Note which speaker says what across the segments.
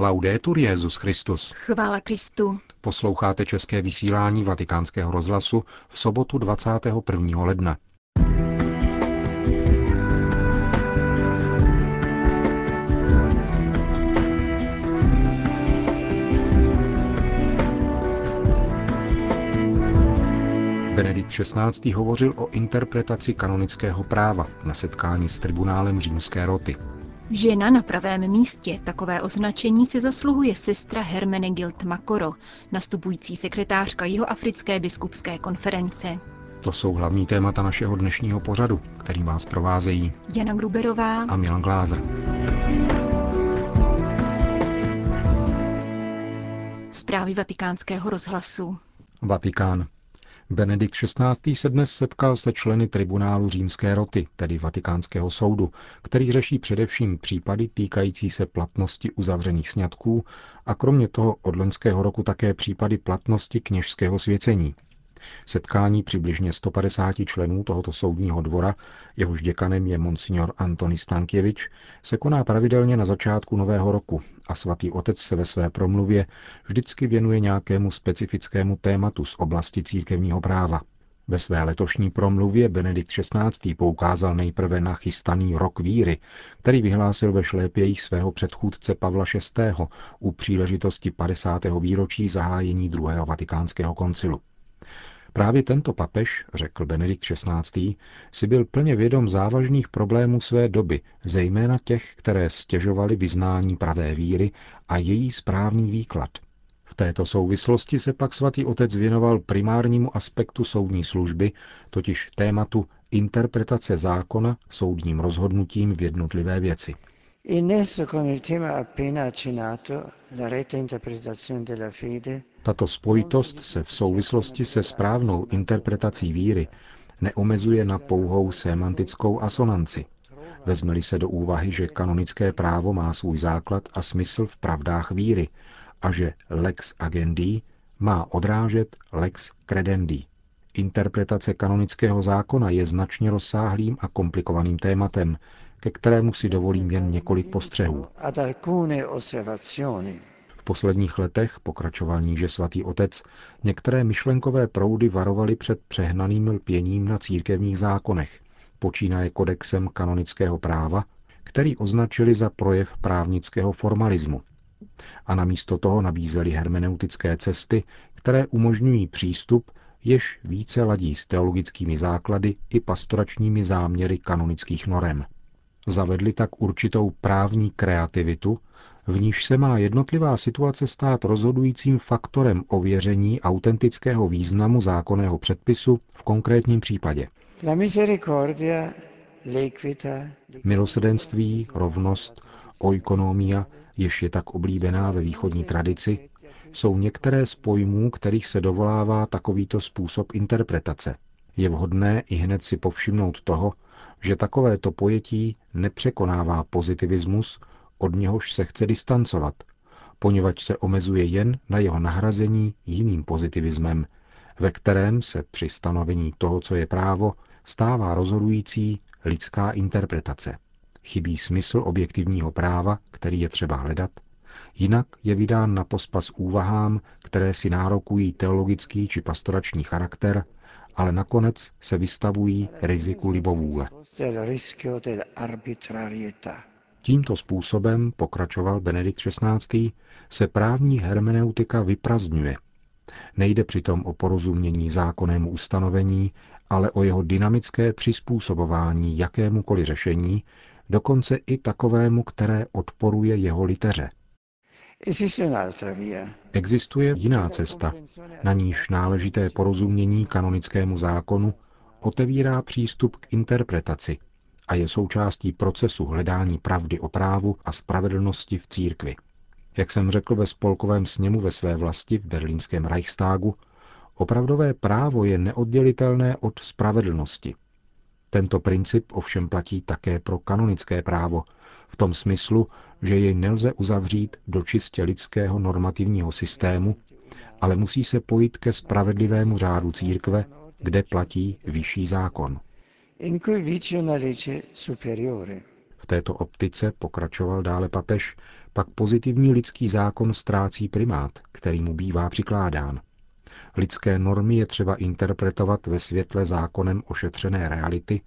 Speaker 1: Laudetur Jezus Christus.
Speaker 2: Chvála Kristu.
Speaker 1: Posloucháte české vysílání Vatikánského rozhlasu v sobotu 21. ledna. Benedikt XVI. hovořil o interpretaci kanonického práva na setkání s tribunálem římské roty.
Speaker 2: Žena na pravém místě. Takové označení se zasluhuje sestra Hermenegild Makoro, nastupující sekretářka Jihoafrické biskupské konference.
Speaker 1: To jsou hlavní témata našeho dnešního pořadu, který vás provázejí
Speaker 2: Jana Gruberová
Speaker 1: a Milan Glázer.
Speaker 2: Zprávy vatikánského rozhlasu.
Speaker 1: Vatikán. Benedikt XVI. se dnes setkal se členy tribunálu římské roty, tedy Vatikánského soudu, který řeší především případy týkající se platnosti uzavřených sňatků a kromě toho od loňského roku také případy platnosti kněžského svěcení. Setkání přibližně 150 členů tohoto soudního dvora, jehož děkanem je monsignor Antoni Stankěvič, se koná pravidelně na začátku nového roku a svatý otec se ve své promluvě vždycky věnuje nějakému specifickému tématu z oblasti církevního práva. Ve své letošní promluvě Benedikt XVI. poukázal nejprve na chystaný rok víry, který vyhlásil ve šlépějích svého předchůdce Pavla VI. u příležitosti 50. výročí zahájení druhého vatikánského koncilu. Právě tento papež, řekl Benedikt XVI., si byl plně vědom závažných problémů své doby, zejména těch, které stěžovaly vyznání pravé víry a její správný výklad. V této souvislosti se pak svatý otec věnoval primárnímu aspektu soudní služby, totiž tématu interpretace zákona soudním rozhodnutím v jednotlivé věci.
Speaker 3: In nesso con il tema appena accennato, la retta interpretazione della fede,
Speaker 1: tato spojitost se v souvislosti se správnou interpretací víry neomezuje na pouhou semantickou asonanci. Vezmeli se do úvahy, že kanonické právo má svůj základ a smysl v pravdách víry a že lex agendi má odrážet lex credendi. Interpretace kanonického zákona je značně rozsáhlým a komplikovaným tématem, ke kterému si dovolím jen několik postřehů posledních letech, pokračoval níže svatý otec, některé myšlenkové proudy varovaly před přehnaným lpěním na církevních zákonech, počínaje kodexem kanonického práva, který označili za projev právnického formalismu. A namísto toho nabízeli hermeneutické cesty, které umožňují přístup, jež více ladí s teologickými základy i pastoračními záměry kanonických norem. Zavedli tak určitou právní kreativitu, v níž se má jednotlivá situace stát rozhodujícím faktorem ověření autentického významu zákonného předpisu v konkrétním případě. Milosrdenství, rovnost, oikonomia, jež je tak oblíbená ve východní tradici, jsou některé z pojmů, kterých se dovolává takovýto způsob interpretace. Je vhodné i hned si povšimnout toho, že takovéto pojetí nepřekonává pozitivismus, od něhož se chce distancovat, poněvadž se omezuje jen na jeho nahrazení jiným pozitivismem, ve kterém se při stanovení toho, co je právo, stává rozhodující lidská interpretace. Chybí smysl objektivního práva, který je třeba hledat, jinak je vydán na pospas úvahám, které si nárokují teologický či pastorační charakter, ale nakonec se vystavují riziku libovůle. Tímto způsobem, pokračoval Benedikt XVI., se právní hermeneutika vyprazňuje. Nejde přitom o porozumění zákonnému ustanovení, ale o jeho dynamické přizpůsobování jakémukoliv řešení, dokonce i takovému, které odporuje jeho liteře. Existuje jiná cesta, na níž náležité porozumění kanonickému zákonu otevírá přístup k interpretaci, a je součástí procesu hledání pravdy o právu a spravedlnosti v církvi. Jak jsem řekl ve spolkovém sněmu ve své vlasti v berlínském Reichstagu, opravdové právo je neoddělitelné od spravedlnosti. Tento princip ovšem platí také pro kanonické právo, v tom smyslu, že jej nelze uzavřít do čistě lidského normativního systému, ale musí se pojít ke spravedlivému řádu církve, kde platí vyšší zákon V této optice, pokračoval dále papež, pak pozitivní lidský zákon ztrácí primát, který mu bývá přikládán. Lidské normy je třeba interpretovat ve světle zákonem ošetřené reality,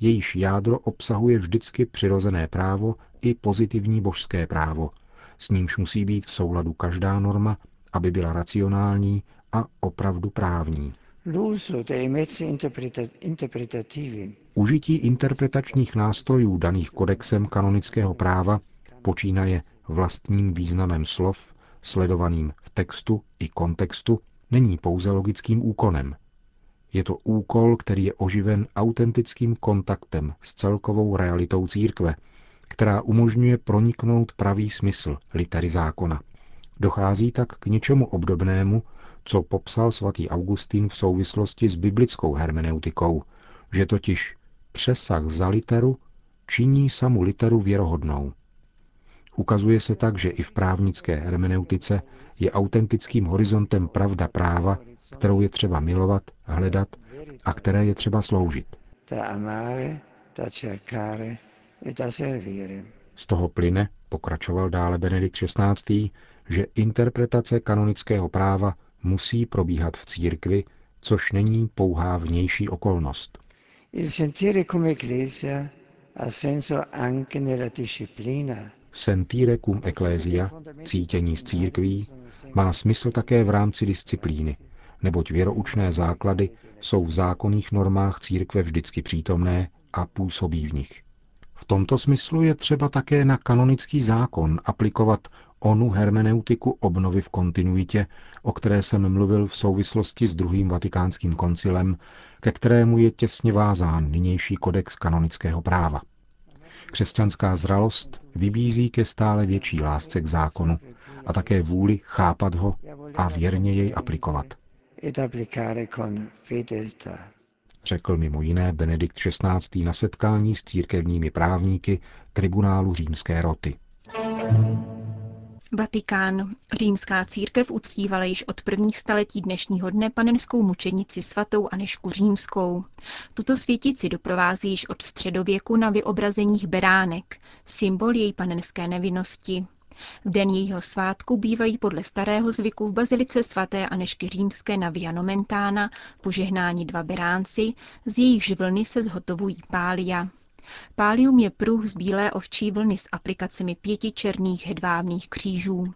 Speaker 1: jejíž jádro obsahuje vždycky přirozené právo i pozitivní božské právo, s nímž musí být v souladu každá norma, aby byla racionální a opravdu právní. Užití interpretačních nástrojů daných kodexem kanonického práva počínaje vlastním významem slov, sledovaným v textu i kontextu, není pouze logickým úkonem. Je to úkol, který je oživen autentickým kontaktem s celkovou realitou církve, která umožňuje proniknout pravý smysl litery zákona. Dochází tak k něčemu obdobnému, co popsal svatý Augustín v souvislosti s biblickou hermeneutikou, že totiž přesah za literu činí samu literu věrohodnou. Ukazuje se tak, že i v právnické hermeneutice je autentickým horizontem pravda práva, kterou je třeba milovat, hledat a které je třeba sloužit. Z toho plyne, pokračoval dále Benedikt XVI., že interpretace kanonického práva musí probíhat v církvi, což není pouhá vnější okolnost. Sentire cum ecclesia, cítění z církví, má smysl také v rámci disciplíny, neboť věroučné základy jsou v zákonných normách církve vždycky přítomné a působí v nich. V tomto smyslu je třeba také na kanonický zákon aplikovat onu hermeneutiku obnovy v kontinuitě, o které jsem mluvil v souvislosti s druhým vatikánským koncilem, ke kterému je těsně vázán nynější kodex kanonického práva. Křesťanská zralost vybízí ke stále větší lásce k zákonu a také vůli chápat ho a věrně jej aplikovat. Řekl mimo jiné Benedikt XVI. na setkání s církevními právníky tribunálu římské roty.
Speaker 2: Vatikán. Římská církev uctívala již od prvních staletí dnešního dne panenskou mučenici svatou Anešku Římskou. Tuto světici doprovází již od středověku na vyobrazeních beránek, symbol její panenské nevinnosti. V den jejího svátku bývají podle starého zvyku v bazilice svaté Anešky Římské na Vianomentána požehnání dva beránci, z jejichž vlny se zhotovují pália. Pálium je pruh z bílé ovčí vlny s aplikacemi pěti černých hedvábných křížů.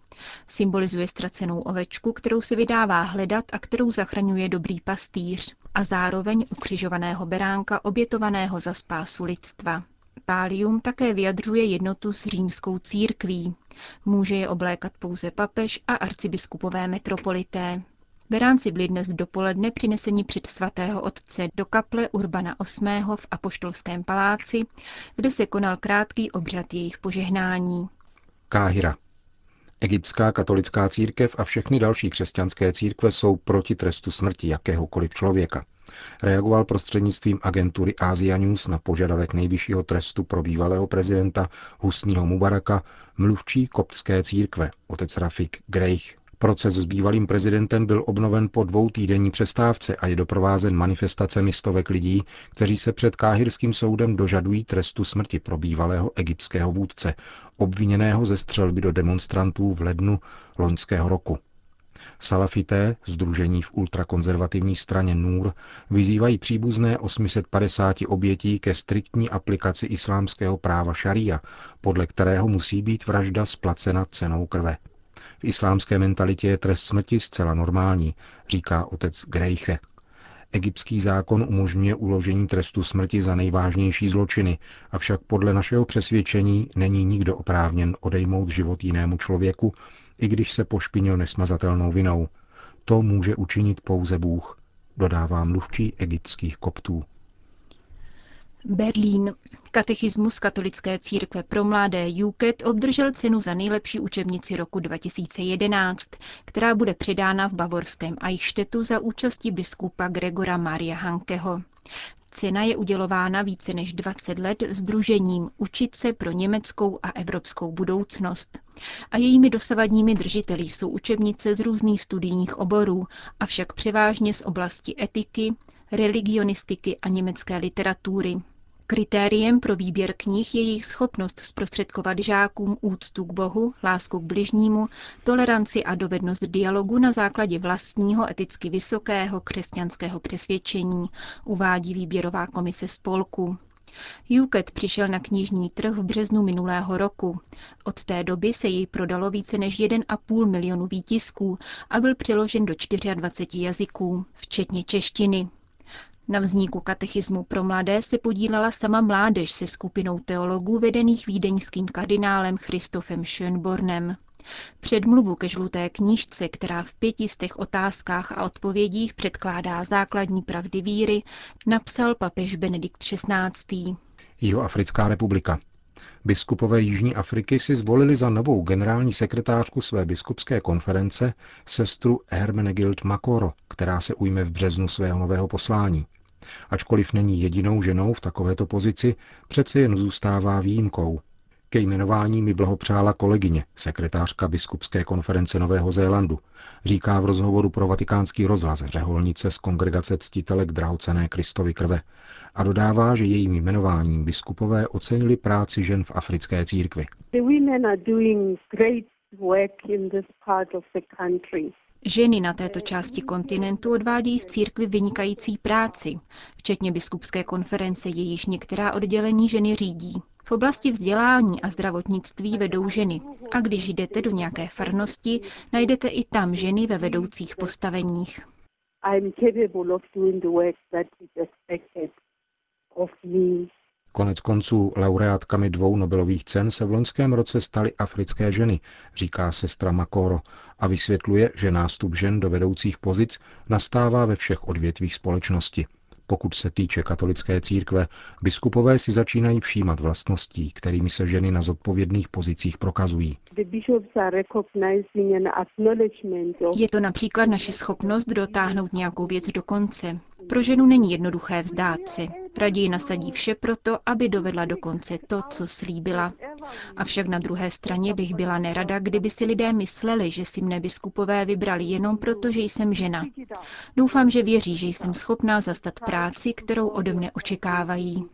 Speaker 2: Symbolizuje ztracenou ovečku, kterou se vydává hledat a kterou zachraňuje dobrý pastýř a zároveň ukřižovaného beránka obětovaného za spásu lidstva. Pálium také vyjadřuje jednotu s římskou církví. Může je oblékat pouze papež a arcibiskupové metropolité. Beránci byli dnes dopoledne přineseni před svatého otce do kaple Urbana VIII. v Apoštolském paláci, kde se konal krátký obřad jejich požehnání.
Speaker 1: Káhira. Egyptská katolická církev a všechny další křesťanské církve jsou proti trestu smrti jakéhokoliv člověka. Reagoval prostřednictvím agentury Asia News na požadavek nejvyššího trestu pro bývalého prezidenta Husního Mubaraka mluvčí koptské církve, otec Rafik Grejch. Proces s bývalým prezidentem byl obnoven po dvou týdenní přestávce a je doprovázen manifestacemi stovek lidí, kteří se před káhirským soudem dožadují trestu smrti pro bývalého egyptského vůdce, obviněného ze střelby do demonstrantů v lednu loňského roku. Salafité, združení v ultrakonzervativní straně Nur, vyzývají příbuzné 850 obětí ke striktní aplikaci islámského práva šaria, podle kterého musí být vražda splacena cenou krve. V islámské mentalitě je trest smrti zcela normální, říká otec Grejche. Egyptský zákon umožňuje uložení trestu smrti za nejvážnější zločiny, avšak podle našeho přesvědčení není nikdo oprávněn odejmout život jinému člověku, i když se pošpinil nesmazatelnou vinou. To může učinit pouze Bůh, dodává mluvčí egyptských koptů.
Speaker 2: Berlín. Katechismus katolické církve pro mladé UKET obdržel cenu za nejlepší učebnici roku 2011, která bude předána v bavorském Eichstättu za účasti biskupa Gregora Maria Hankeho. Cena je udělována více než 20 let združením Učit se pro německou a evropskou budoucnost. A jejími dosavadními držiteli jsou učebnice z různých studijních oborů, avšak převážně z oblasti etiky, religionistiky a německé literatury. Kritériem pro výběr knih je jejich schopnost zprostředkovat žákům úctu k Bohu, lásku k bližnímu, toleranci a dovednost dialogu na základě vlastního eticky vysokého křesťanského přesvědčení, uvádí výběrová komise spolku. Juket přišel na knižní trh v březnu minulého roku. Od té doby se jej prodalo více než 1,5 milionu výtisků a byl přeložen do 24 jazyků, včetně češtiny. Na vzniku katechismu pro mladé se podílela sama mládež se skupinou teologů vedených vídeňským kardinálem Christofem Schönbornem. Předmluvu ke žluté knížce, která v pětistech otázkách a odpovědích předkládá základní pravdy víry, napsal papež Benedikt XVI.
Speaker 1: Jihoafrická republika. Biskupové Jižní Afriky si zvolili za novou generální sekretářku své biskupské konference sestru Hermenegild Makoro, která se ujme v březnu svého nového poslání. Ačkoliv není jedinou ženou v takovéto pozici, přece jen zůstává výjimkou. Ke jmenování mi blahopřála kolegyně, sekretářka Biskupské konference Nového Zélandu, říká v rozhovoru pro vatikánský rozhlas řeholnice z kongregace ctitelek drahocené Kristovy krve a dodává, že jejím jmenováním biskupové ocenili práci žen v africké církvi.
Speaker 2: Ženy na této části kontinentu odvádějí v církvi vynikající práci, včetně biskupské konference, jejíž některá oddělení ženy řídí. V oblasti vzdělání a zdravotnictví vedou ženy. A když jdete do nějaké farnosti, najdete i tam ženy ve vedoucích postaveních.
Speaker 1: Konec konců laureátkami dvou Nobelových cen se v loňském roce staly africké ženy, říká sestra Makoro a vysvětluje, že nástup žen do vedoucích pozic nastává ve všech odvětvích společnosti. Pokud se týče katolické církve, biskupové si začínají všímat vlastností, kterými se ženy na zodpovědných pozicích prokazují.
Speaker 2: Je to například naše schopnost dotáhnout nějakou věc do konce. Pro ženu není jednoduché vzdát se. Raději nasadí vše proto, aby dovedla do konce to, co slíbila. Avšak na druhé straně bych byla nerada, kdyby si lidé mysleli, že si mne biskupové vybrali jenom proto, že jsem žena. Doufám, že věří, že jsem schopná zastat práci, kterou ode mne očekávají.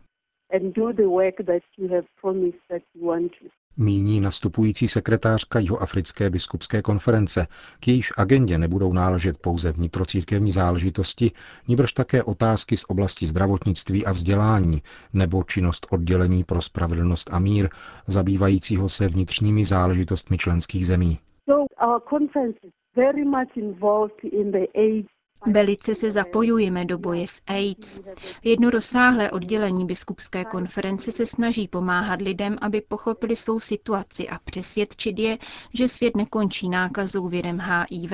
Speaker 1: Míní nastupující sekretářka Jihoafrické biskupské konference, k jejíž agendě nebudou náležet pouze vnitrocírkevní záležitosti, níbrž také otázky z oblasti zdravotnictví a vzdělání nebo činnost oddělení pro spravedlnost a mír, zabývajícího se vnitřními záležitostmi členských zemí. So
Speaker 2: Velice se zapojujeme do boje s AIDS. Jedno rozsáhlé oddělení biskupské konference se snaží pomáhat lidem, aby pochopili svou situaci a přesvědčit je, že svět nekončí nákazou virem HIV.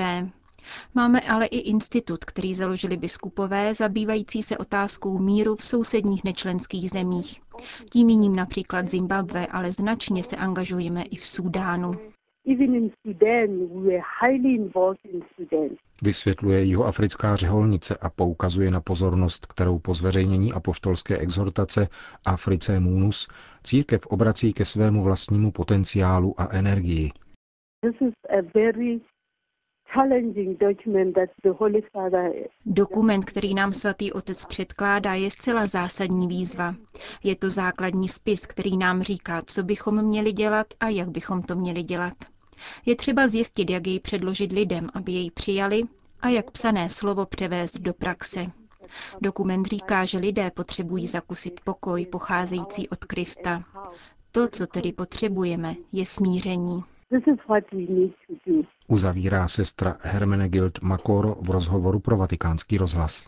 Speaker 2: Máme ale i institut, který založili biskupové, zabývající se otázkou míru v sousedních nečlenských zemích. Tím míním například Zimbabwe, ale značně se angažujeme i v Súdánu.
Speaker 1: Vysvětluje jihoafrická řeholnice a poukazuje na pozornost, kterou po zveřejnění apoštolské exhortace Africe Munus církev obrací ke svému vlastnímu potenciálu a energii.
Speaker 2: Dokument, který nám svatý otec předkládá, je zcela zásadní výzva. Je to základní spis, který nám říká, co bychom měli dělat a jak bychom to měli dělat. Je třeba zjistit, jak jej předložit lidem, aby jej přijali a jak psané slovo převést do praxe. Dokument říká, že lidé potřebují zakusit pokoj pocházející od Krista. To, co tedy potřebujeme, je smíření.
Speaker 1: Uzavírá sestra Hermenegild Makoro v rozhovoru pro vatikánský rozhlas.